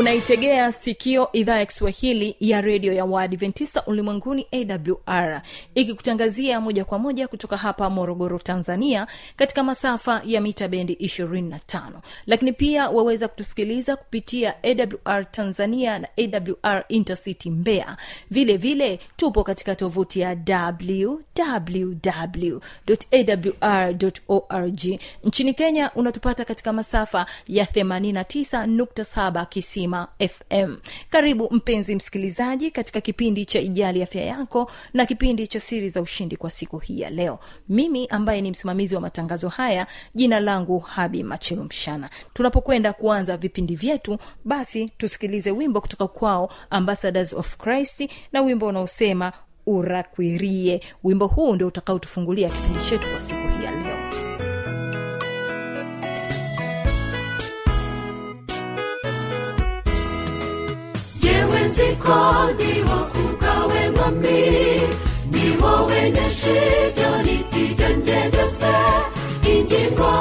unaitegea sikio idhaa ya kiswahili ya redio ya waadventista ulimwenguni awr ikikutangazia moja kwa moja kutoka hapa morogoro tanzania katika masafa ya mita bendi 25 lakini pia waweza kutusikiliza kupitia awr tanzania na awr intercity mbea vile vile tupo katika tovuti ya www.awr.org nchini kenya unatupata katika masafa ya 89.7 kisima fm karibu mpenzi msikilizaji katika kipindi cha ijali afya yako na kipindi cha siri za ushindi kwa siku hii ya leo. Mimi ambaye ni msimamizi wa matangazo haya jina langu habi machilumshana tunapokwenda kuanza vipindi vyetu basi tusikilize wimbo kutoka kwao ambassadors of christ na wimbo unaosema urakwirie wimbo huu ndio utakaotufungulia kipindi chetu kwa siku hii ya leo pumziko ni wakugawe mwami ni wowe nyashidoni kijanje byose ingingo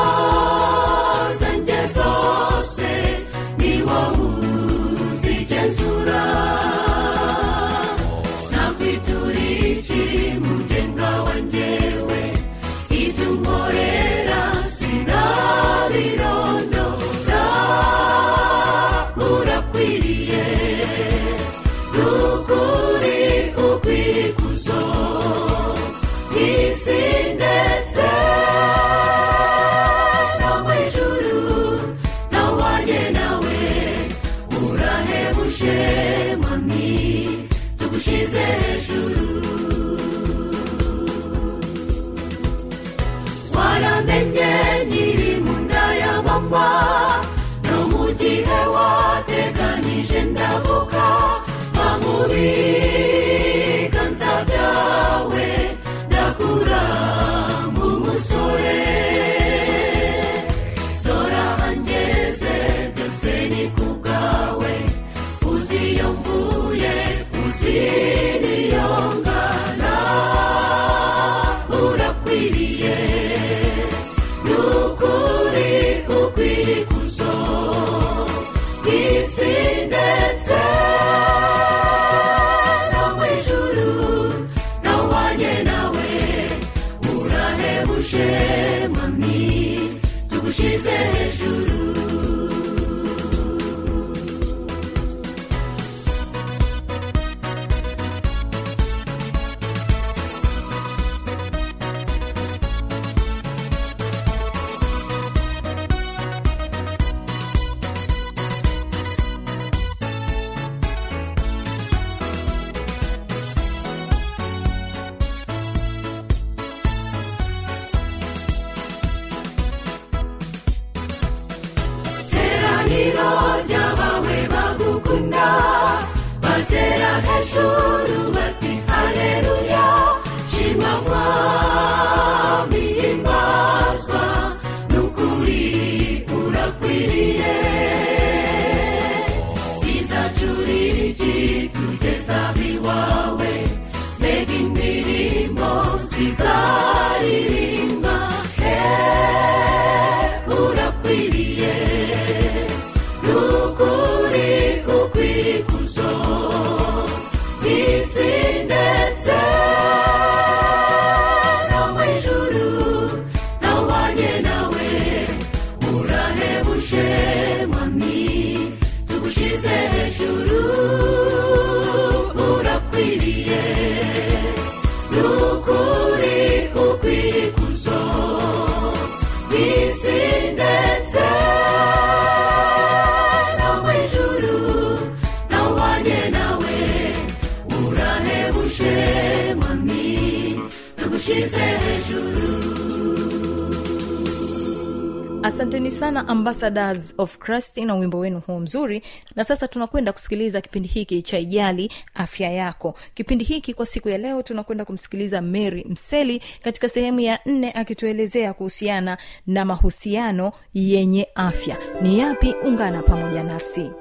asanteni sana ambassadors of christ na wimbo wenu huu mzuri. Na sasa tunakwenda kusikiliza kipindi hiki cha ijali afya yako. Kipindi hiki kwa siku ya leo tunakwenda kumsikiliza mary mseli katika sehemu ya nne akituelezea kuhusiana na mahusiano yenye afya. Ni yapi? Ungana pamoja nasi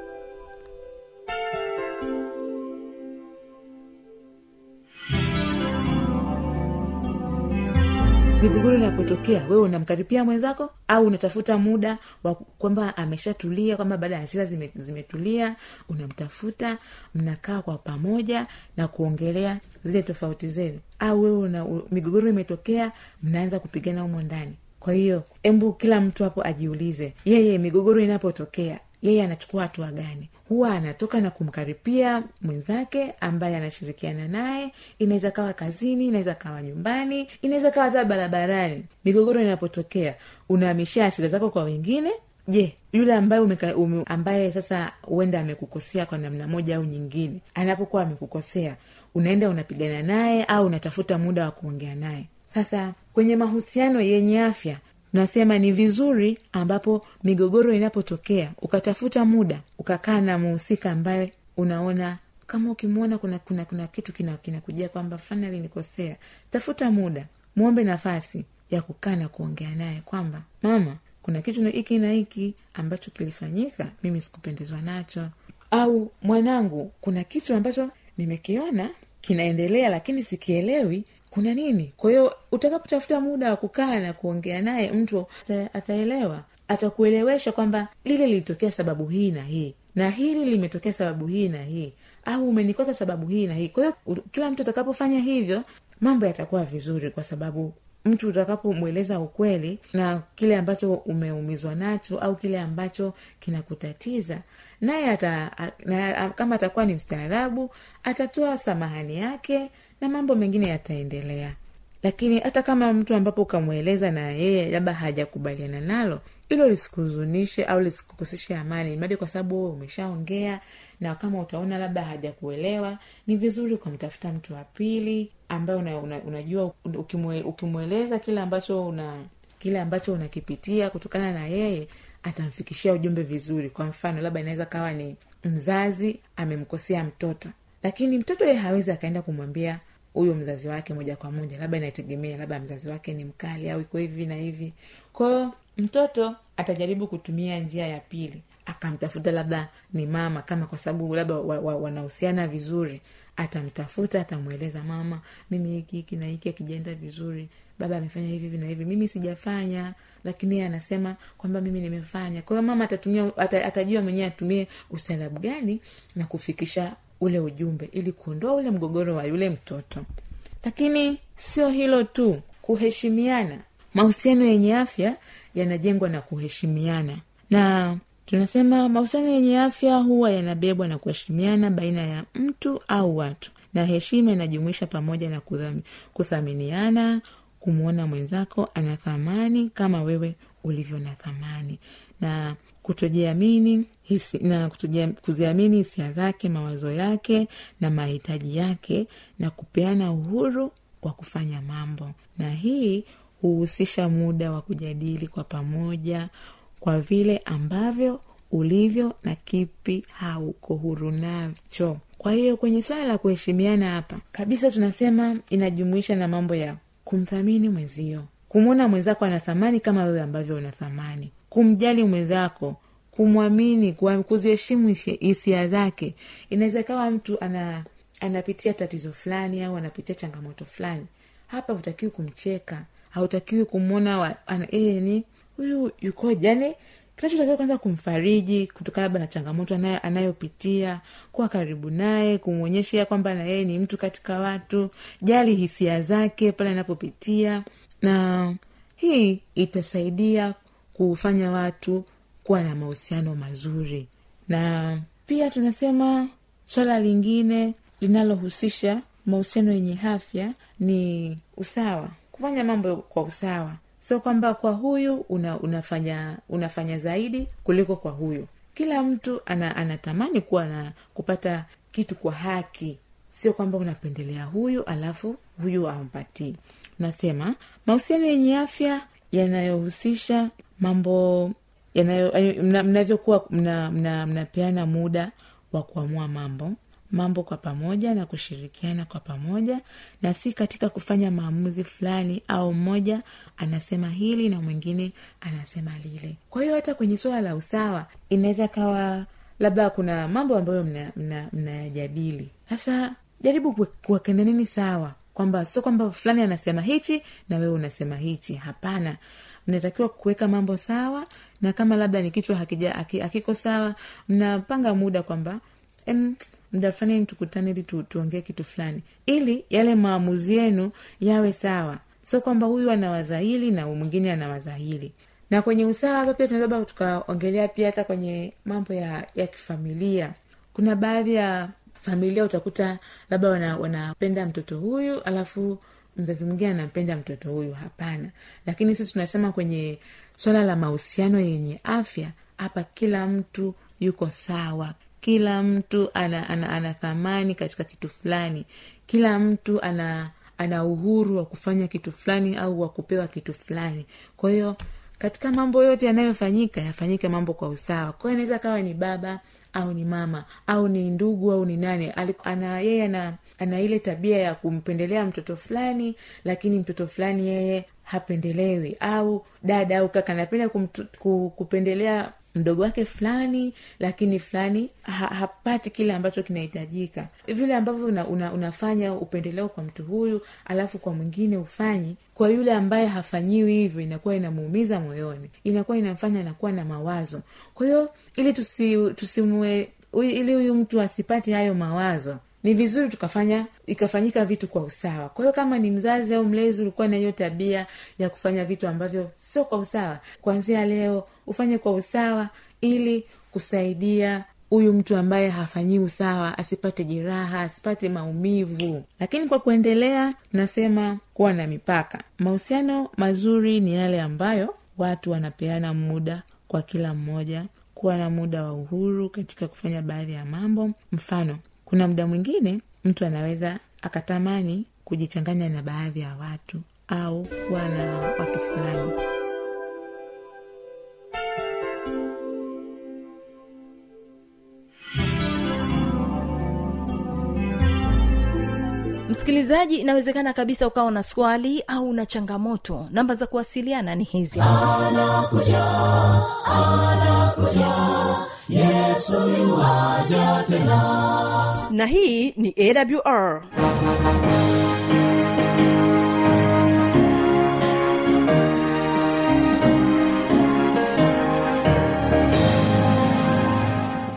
migogoro inapotokea wewe unamkaripia mwenzako au unatafuta muda wa kwamba ameshatulia kwamba baada ya hasira zime, zimetulia unamtafuta mnakaa kwa pamoja na kuongelea zile tofauti zenu. Au wewe una, migogoro imetokea mnaanza kupigana humo ndani. Kwa hiyo embu kila mtu hapo ajiulize yeye migogoro inapotokea yeye anachukua hatua gani huwa anatoka na kumkaripia mwenzake ambaye anashirikiana naye. Inaweza kawa kazini inaweza kawa nyumbani inaweza kawa hata barabarani. Migogoro inapotokea unahamishia asira zako kwa wengine. Je yule ambaye umeka, ume, ambaye sasa huenda amekukosea kwa namna moja au nyingine anapokuwa amekukosea unaenda unapigana naye au unatafuta muda wa kuongea naye? Sasa kwenye mahusiano yenye afya nasema ni vizuri ambapo migogoro inapotokea ukatafuta muda ukakaa na muhusika ambaye unaona kama ukimwona kuna kuna kuna kitu kinakujia kina kwamba fana alinikosea tafuta muda mwombe nafasi ya kukaa na kuongea naye kwamba mama kuna kitu hiki na hiki ambacho kilifanyika mimi sikupendezwa nacho. Au mwanangu kuna kitu ambacho nimekiona kinaendelea lakini sikielewi kuna nini? Kwa hiyo utakapotafuta muda wa kukaa na kuongea naye mtu ataelewa atakuelewesha kwamba lile lilitokea sababu hii na hii na hili limetokea sababu hii na hii au umenikosa sababu hii na hii. Kwa hiyo kila mtu atakapofanya hivyo mambo yatakuwa vizuri kwa sababu mtu utakapomweleza ukweli na kile ambacho umeumizwa nacho au kile ambacho kinakutatiza naye ata, na, kama atakuwa ni mstaarabu atatoa samahani yake na mambo mengine yataendelea. Lakini hata kama mtu ambapo ukamweleza na yeye labda hajakubaliana nalo hilo lisikuhuzunishe au lisikukoseshe amani. Mradi kwa sababu wewe umeshaongea na kama utaona labda hajakuelewa ni vizuri ukamtafuta mtu wa pili ambaye una, una, unajua ukimwe, ukimweleza kile ambacho una kile ambacho unakipitia kutokana na yeye atamfikishia ujumbe vizuri. Kwa mfano labda inaweza kawa ni mzazi amemkosea mtoto. Lakini mtoto yeye hawezi akaenda kumwambia huyo mzazi wake moja kwa moja labda inategemea labda mzazi wake ni mkali au iko hivi na hivi. Kwao mtoto atajaribu kutumia njia ya pili akamtafuta labda ni mama kama kwa sababu labda wa, wa, wanahusiana vizuri atamtafuta atamweleza mama mimi hiki hiki na hiki akijaenda vizuri baba amefanya hivi hivi na hivi mimi sijafanya. Lakini yeye anasema kwamba mimi nimefanya. Kwa hiyo mama atatumia atajua mwenyewe atumie ustaarabu gani na kufikisha ule ujumbe ili kuondoa ule mgogoro wa yule mtoto. Lakini sio hilo tu kuheshimiana. Mahusiano yenye afya yanajengwa na kuheshimiana. Na tunasema mahusiano yenye afya huwa yanabebwa na kuheshimiana baina ya mtu au watu. Na heshima inajumuisha pamoja na kuthaminiana kumwona mwenzako ana thamani kama wewe ulivyo na thamani. Na kutojiamini hisi, na kuziamini hisia zake mawazo yake na mahitaji yake na kupeana uhuru wa kufanya mambo. Na hii huhusisha muda wa kujadili kwa pamoja kwa vile ambavyo ulivyo na kipi hauko huru nacho. Kwa hiyo kwenye swala la kuheshimiana hapa kabisa tunasema inajumuisha na mambo ya kumthamini mwenzio. Kumwona mwenzako ana thamani kama wewe ambavyo una thamani kumjali mwenzako kumwamini kuziheshimu hisia- zake. Inaweza kawa mtu ana anapitia tatizo fulani au anapitia changamoto fulani. Hapa hutakiwi kumcheka hautakiwi kumwona wa- ni huyu yukoje yani kinachotakiwa kwanza kumfariji kutokana labda na changamoto anayo, anayopitia kuwa karibu naye kumwonyesha kwamba na yeye ni mtu katika watu jali hisia zake pale anapopitia. Na hii itasaidia kufanya watu kuwa na mahusiano mazuri. Na pia tunasema swala lingine linalohusisha mahusiano yenye afya ni usawa. Kufanya mambo kwa usawa. Sio kwamba kwa huyu una, unafanya unafanya zaidi kuliko kwa huyu. Kila mtu ana, anatamani kuwa na kupata kitu kwa haki. Sio kwamba unapendelea huyu alafu huyu ampatii nasema mahusiano yenye afya yanayohusisha mambo yanayo mnavyokuwa mna- mna- mnapeana muda wa kuamua mambo. Mambo kwa pamoja na kushirikiana kwa pamoja na si katika kufanya maamuzi fulani au mmoja anasema hili na mwingine anasema lile. Kwa hiyo hata kwenye suala la usawa inaweza kawa labda kuna mambo ambayo mnayajadili mna, mna sasa jaribu nini sawa kwamba sio kwamba fulani anasema hichi na wewe unasema hichi. Hapana. Mnatakiwa kuweka mambo sawa na kama labda ni kichwa hakija haki- hakiko sawa mnapanga muda kwamba muda fulani tukutane ili tu, tuongee kitu fulani. Ili yale maamuzi yenu yawe sawa. Sio kwamba huyu anawaza hili na mwingine anawaza hili na kwenye usawa hapa pia tunaweza tukaongelea pia hata kwenye mambo ya ya kifamilia. Kuna baadhi ya familia utakuta labda wana- wanapenda mtoto huyu alafu mzazi mwingine anampenda mtoto huyu. Hapana. Lakini sisi tunasema kwenye swala la mahusiano yenye afya hapa kila mtu yuko sawa. Kila mtu ana, ana, ana thamani katika kitu fulani. Kila mtu ana ana uhuru wa kufanya kitu fulani au wa kupewa kitu fulani. Kwa hiyo katika mambo yote yanayofanyika yafanyike mambo kwa usawa. Kwa hiyo inaweza kawa ni baba au ni mama au ni ndugu au ni nani. Ana yeye ana, ana ile tabia ya kumpendelea mtoto fulani lakini mtoto fulani yeye hapendelewi. Au dada au kaka anapenda kupendelea mdogo wake fulani lakini fulani ha, hapati kile ambacho kinahitajika. Vile ambavyo una, una, unafanya upendeleo kwa mtu huyu alafu kwa mwingine ufanyi kwa yule ambaye hafanyiwi hivyo inakuwa inamuumiza moyoni inakuwa inamfanya anakuwa na mawazo. Kwa hiyo ili tusi, tusimwe ili huyu mtu asipate hayo mawazo ni vizuri tukafanya ikafanyika vitu kwa usawa. Kwa hiyo kama ni mzazi au mlezi ulikuwa na hiyo tabia ya kufanya vitu ambavyo sio kwa usawa kuanzia leo ufanye kwa usawa ili kusaidia huyu mtu ambaye hafanyii usawa asipate jeraha asipate maumivu. Lakini kwa kuendelea nasema kuwa na mipaka. Mahusiano mazuri ni yale ambayo watu wanapeana muda kwa kila mmoja. Kuwa na muda wa uhuru katika kufanya baadhi ya mambo. Mfano kuna muda mwingine mtu anaweza akatamani kujichanganya na baadhi ya watu au kuwa na watu fulani msikilizaji inawezekana kabisa ukawa na swali au na changamoto. Namba za kuwasiliana ni hizi. Na hii ni awr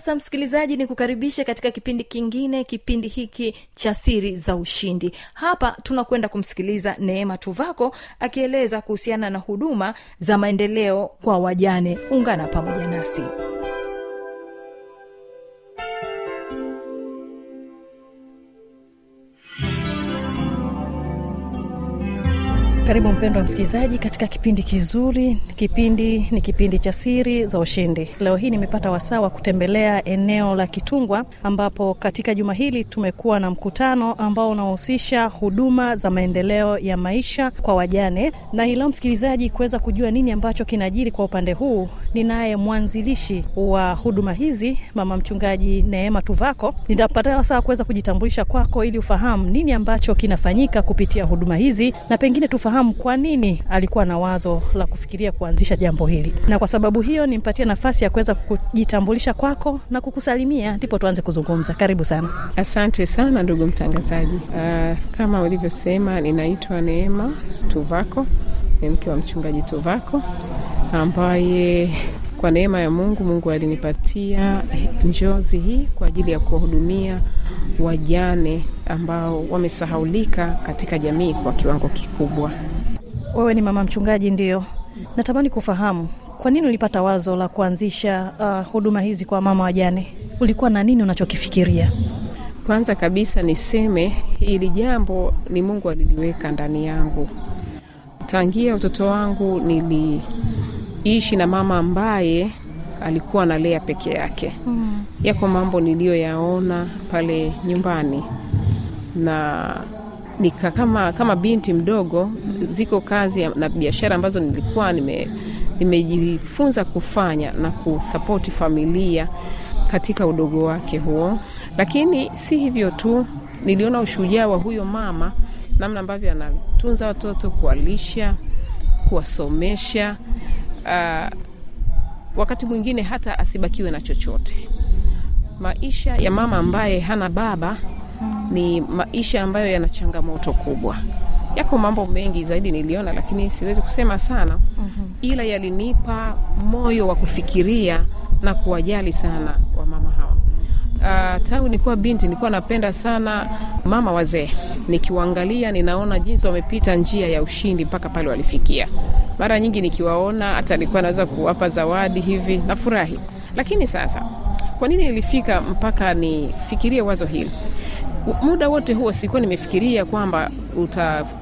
sasa msikilizaji ni kukaribisha katika kipindi kingine kipindi hiki cha siri za ushindi. Hapa tunakwenda kumsikiliza neema tuvako akieleza kuhusiana na huduma za maendeleo kwa wajane. Ungana pamoja nasi karibu mpendwa msikilizaji katika kipindi kizuri kipindi ni kipindi cha siri za ushindi. Leo hii nimepata wasaa wa kutembelea eneo la kitungwa ambapo katika juma hili tumekuwa na mkutano ambao unahusisha huduma za maendeleo ya maisha kwa wajane. Na hii leo msikilizaji kuweza kujua nini ambacho kinajiri kwa upande huu ninaye mwanzilishi wa huduma hizi, mama mchungaji Neema Tuvako. Nitapata wasaa kuweza kujitambulisha kwako ili ufahamu nini ambacho kinafanyika kupitia huduma hizi, na pengine tufahamu kwa nini alikuwa na wazo la kufikiria kuanzisha jambo hili, na kwa sababu hiyo nimpatie nafasi ya kuweza kujitambulisha kwako na kukusalimia, ndipo tuanze kuzungumza. Karibu sana. Asante sana ndugu mtangazaji. Uh, kama ulivyosema, ninaitwa Neema Tuvako, ni mke wa mchungaji Tuvako ambaye kwa neema ya Mungu, Mungu alinipatia njozi hii kwa ajili ya kuwahudumia wajane ambao wamesahaulika katika jamii kwa kiwango kikubwa. Wewe ni mama mchungaji, ndio. Natamani kufahamu kwa nini ulipata wazo la kuanzisha uh, huduma hizi kwa mama wajane? Ulikuwa na nini unachokifikiria? Kwanza kabisa niseme hili jambo ni Mungu aliliweka ndani yangu. Tangia utoto wangu niliishi na mama ambaye alikuwa analea peke yake. Mm. Yako mambo niliyoyaona pale nyumbani na nika kama, kama binti mdogo, ziko kazi na biashara ambazo nilikuwa nime nimejifunza kufanya na kusapoti familia katika udogo wake huo. Lakini si hivyo tu, niliona ushujaa wa huyo mama, namna ambavyo anatunza watoto, kuwalisha, kuwasomesha, uh, wakati mwingine hata asibakiwe na chochote. Maisha ya mama ambaye hana baba ni maisha ambayo yana changamoto kubwa. Yako mambo mengi zaidi niliona, lakini siwezi kusema sana, ila yalinipa moyo wa kufikiria na kuwajali sana wamama hawa. Uh, tangu nikuwa binti nilikuwa napenda sana mama wazee, nikiwaangalia ninaona jinsi wamepita njia ya ushindi mpaka pale walifikia. Mara nyingi nikiwaona, hata nilikuwa naweza kuwapa zawadi hivi, nafurahi. Lakini sasa, kwa nini nilifika mpaka nifikirie wazo hili? Muda wote huo sikuwa nimefikiria kwamba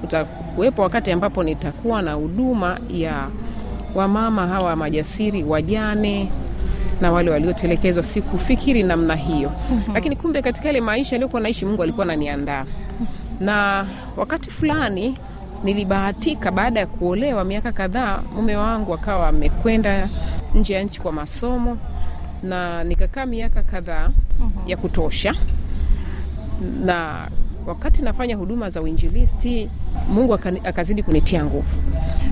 utakuwepo uta wakati ambapo nitakuwa na huduma ya wamama hawa majasiri, wajane na wale waliotelekezwa. Sikufikiri namna hiyo. mm-hmm. Lakini kumbe katika ile maisha aliyokuwa naishi Mungu alikuwa ananiandaa. Na wakati fulani nilibahatika, baada ya kuolewa miaka kadhaa, mume wangu akawa amekwenda nje ya nchi kwa masomo, na nikakaa miaka kadhaa ya kutosha. Na wakati nafanya huduma za uinjilisti Mungu akazidi kunitia nguvu,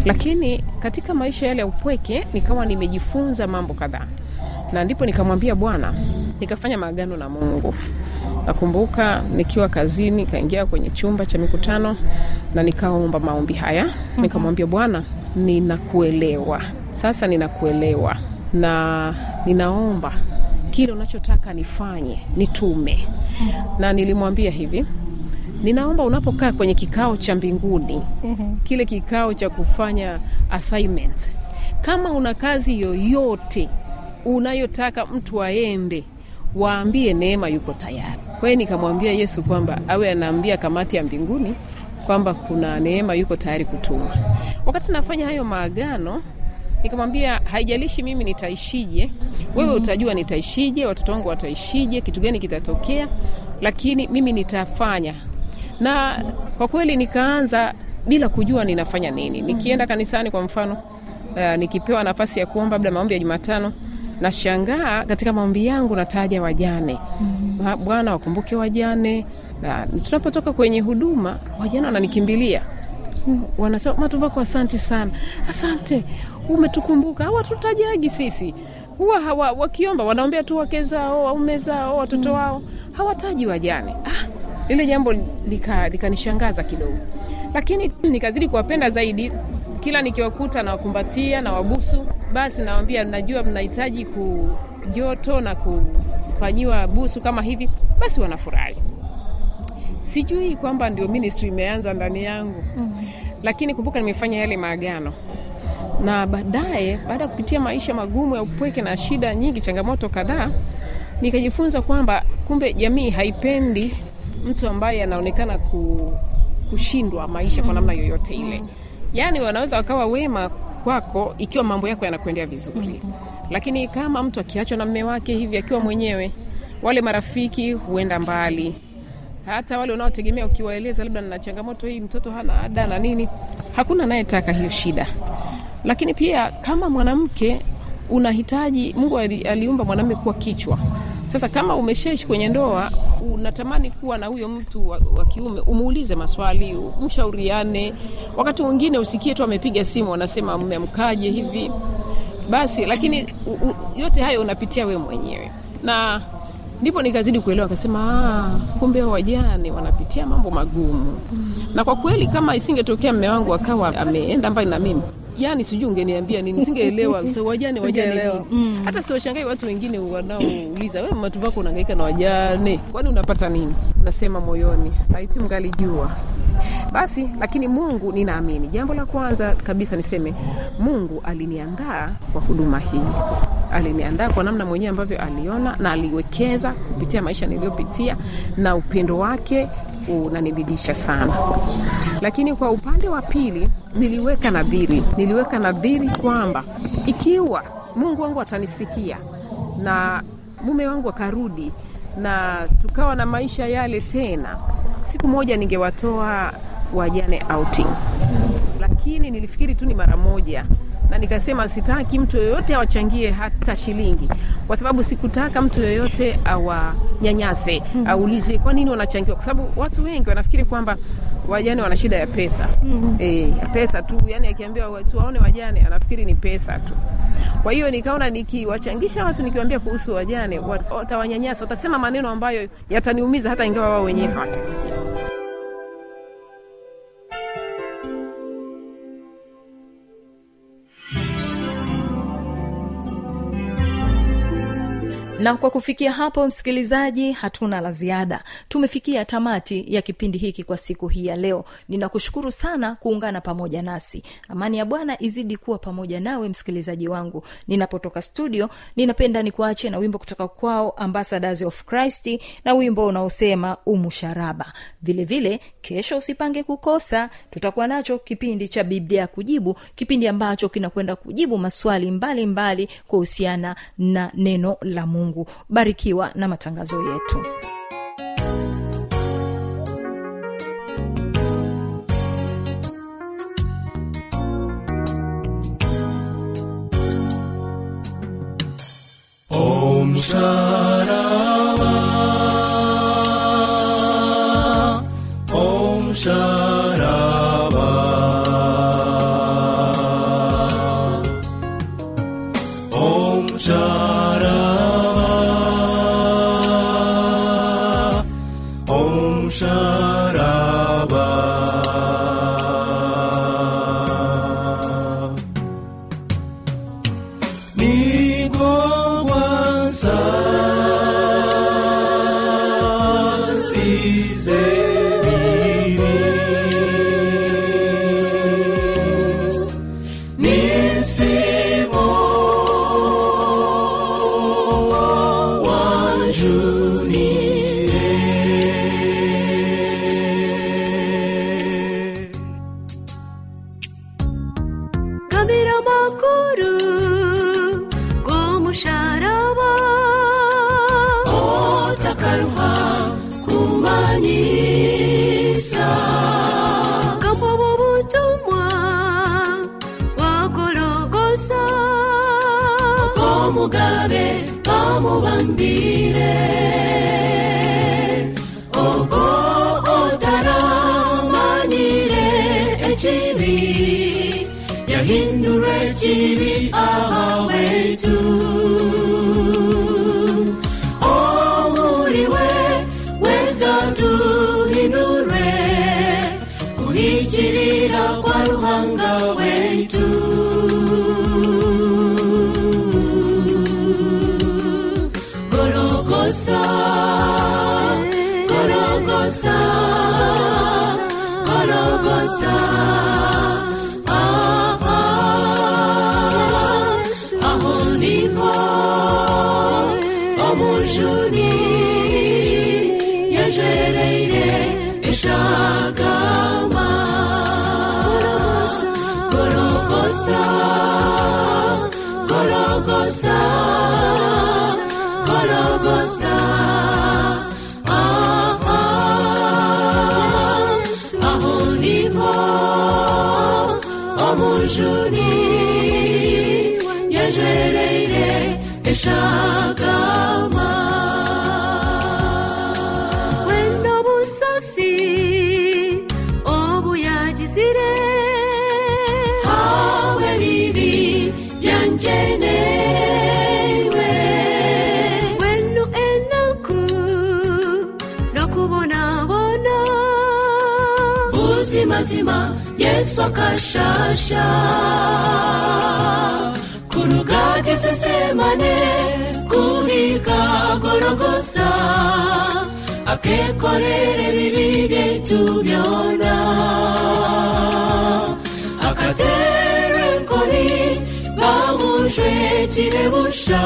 lakini katika maisha yale ya upweke nikawa nimejifunza mambo kadhaa, na ndipo nikamwambia Bwana, nikafanya maagano na Mungu. Nakumbuka nikiwa kazini, kaingia kwenye chumba cha mikutano na nikaomba maombi haya. Nikamwambia Bwana, ninakuelewa sasa, ninakuelewa na ninaomba kile unachotaka nifanye, nitume. Na nilimwambia hivi, ninaomba unapokaa kwenye kikao cha mbinguni, kile kikao cha kufanya assignment, kama una kazi yoyote unayotaka mtu aende, waambie Neema yuko tayari. Kwa hiyo nikamwambia Yesu kwamba awe anaambia kamati ya mbinguni kwamba kuna Neema yuko tayari kutuma. Wakati nafanya hayo maagano nikamwambia haijalishi mimi nitaishije, wewe utajua nitaishije, watoto wangu wataishije, kitu gani kitatokea, lakini mimi nitafanya. Na kwa kweli nikaanza bila kujua ninafanya nini. Nikienda kanisani kwa mfano, uh, nikipewa nafasi ya kuomba labda maombi ya Jumatano, nashangaa katika maombi yangu nataja wajane. Mm-hmm. Bwana wakumbuke wajane. Na tunapotoka kwenye huduma, wajane wananikimbilia wanasema Matuvako, asante sana, asante umetukumbuka. Hawatutajagi sisi, huwa hawa, wakiomba wanaombea tu wake zao, waume zao, watoto wao, hawataji wajane. Ah, lile jambo likanishangaza lika kidogo, lakini nikazidi kuwapenda zaidi. Kila nikiwakuta nawakumbatia na wabusu, basi nawambia, najua mnahitaji kujoto na kufanyiwa busu kama hivi, basi wanafurahi. Sijui kwamba ndio ministry imeanza ndani yangu mm-hmm. Lakini kumbuka nimefanya yale maagano, na baadaye, baada ya kupitia maisha magumu ya upweke na shida nyingi, changamoto kadhaa, nikajifunza kwamba kumbe jamii haipendi mtu ambaye anaonekana ku, kushindwa maisha kwa namna yoyote ile. Yaani wanaweza wakawa wema kwako ikiwa mambo yako yanakuendea vizuri mm-hmm. Lakini kama mtu akiachwa na mme wake hivi akiwa mwenyewe, wale marafiki huenda mbali hata wale unaotegemea ukiwaeleza labda na changamoto hii, mtoto hana ada na nini, hakuna anayetaka hiyo shida. Lakini pia kama mwanamke unahitaji mungu aliumba mwanamume kuwa kichwa sasa kama umeshaishi kwenye ndoa unatamani kuwa na huyo mtu wa, wa kiume? Umuulize maswali mshauriane wakati mwingine usikie tu amepiga simu wanasema mmemkaje hivi? Basi lakini u, u, yote hayo unapitia we mwenyewe. Na ndipo nikazidi kuelewa akasema "Ah, kumbe wajane wanapitia mambo magumu. Na kwa kweli kama isingetokea mme wangu akawa ameenda mbali na mimi yani sijui ungeniambia nini singeelewa. So, wajane wajane nini. Hata siwashangai watu wengine wanaouliza we matu vako unaangaika na wajane? Kwani unapata nini? Nasema moyoni laiti mgalijua. Basi lakini mungu ninaamini. Jambo la kwanza kabisa niseme mungu aliniandaa kwa huduma hii. Aliniandaa kwa namna mwenyewe ambavyo aliona na aliwekeza kupitia maisha niliyopitia na upendo wake unanibidisha sana. Lakini kwa upande wa pili niliweka nadhiri. Niliweka nadhiri kwamba ikiwa mungu wangu atanisikia na mume wangu akarudi na tukawa na maisha yale tena siku moja ningewatoa wajane outing. Lakini nilifikiri tu ni mara moja na nikasema sitaki mtu yoyote awachangie hata shilingi kwa sababu sikutaka mtu yoyote awanyanyase mm. aulize kwa nini wanachangiwa. Kwa sababu watu wengi wanafikiri kwamba wajane wana shida ya pesa. Mm. e, pesa tu. Yani akiambiwa watu waone wajane anafikiri ni pesa tu. Kwa hiyo nikaona nikiwachangisha watu nikiwaambia kuhusu wajane watawanyanyasa. Watasema maneno ambayo yataniumiza hata ingawa wao wenyewe hawatasikia na kwa kufikia hapo msikilizaji hatuna la ziada. Tumefikia tamati ya kipindi hiki kwa siku hii ya leo. Ninakushukuru sana kuungana pamoja nasi. Amani ya bwana izidi kuwa pamoja nawe msikilizaji wangu. Ninapotoka studio ninapenda nikuache na wimbo kutoka kwao ambassadors of christ na wimbo unaosema umusharaba. Vilevile vile kesho usipange kukosa. Tutakuwa nacho kipindi cha biblia ya kujibu kipindi ambacho kinakwenda kujibu maswali mbalimbali kuhusiana na neno la mungu barikiwa na matangazo yetu אבירם הקורו, גומו שרבה. אותה קרוה TV our way to Omuriwe weza tuhinure kuhijirira kwa ruhanga wetu. Gorogosa Gorogosa buzimazima yesu akashasha. Kurugage sesemane kuhiga gorogosa. Akekorere bibi byetu byona akatere nkoni bamujwe kirebusha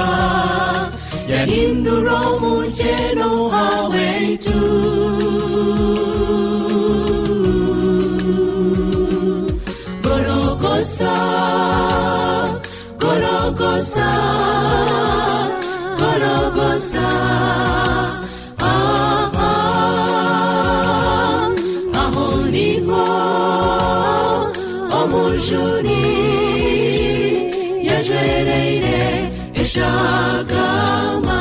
yahindura umukeno hawetu Golgotha, Golgotha, Golgotha. Ah, ah, ahoniho, omujuri, yajwereire eshagama.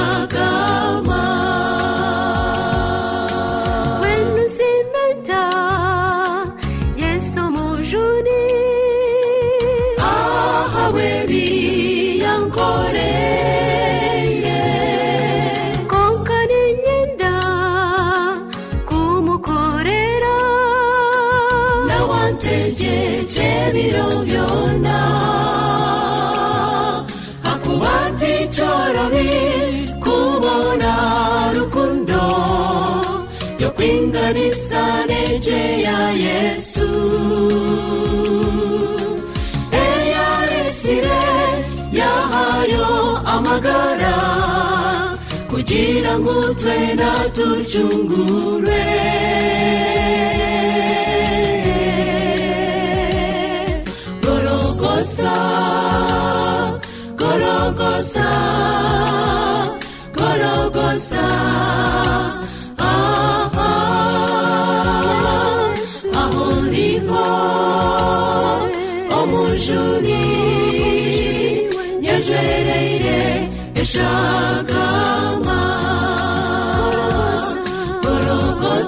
kugira ngo twena tucungure gorogosa gorogosa gorogosa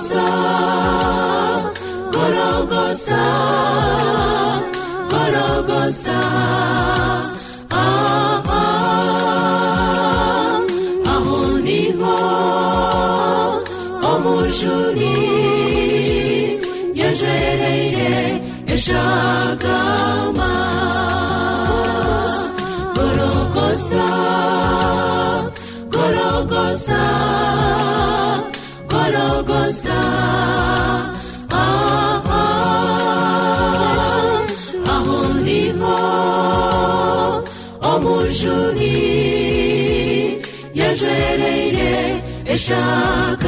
gorogosa gorogosa gorogosa Krishna.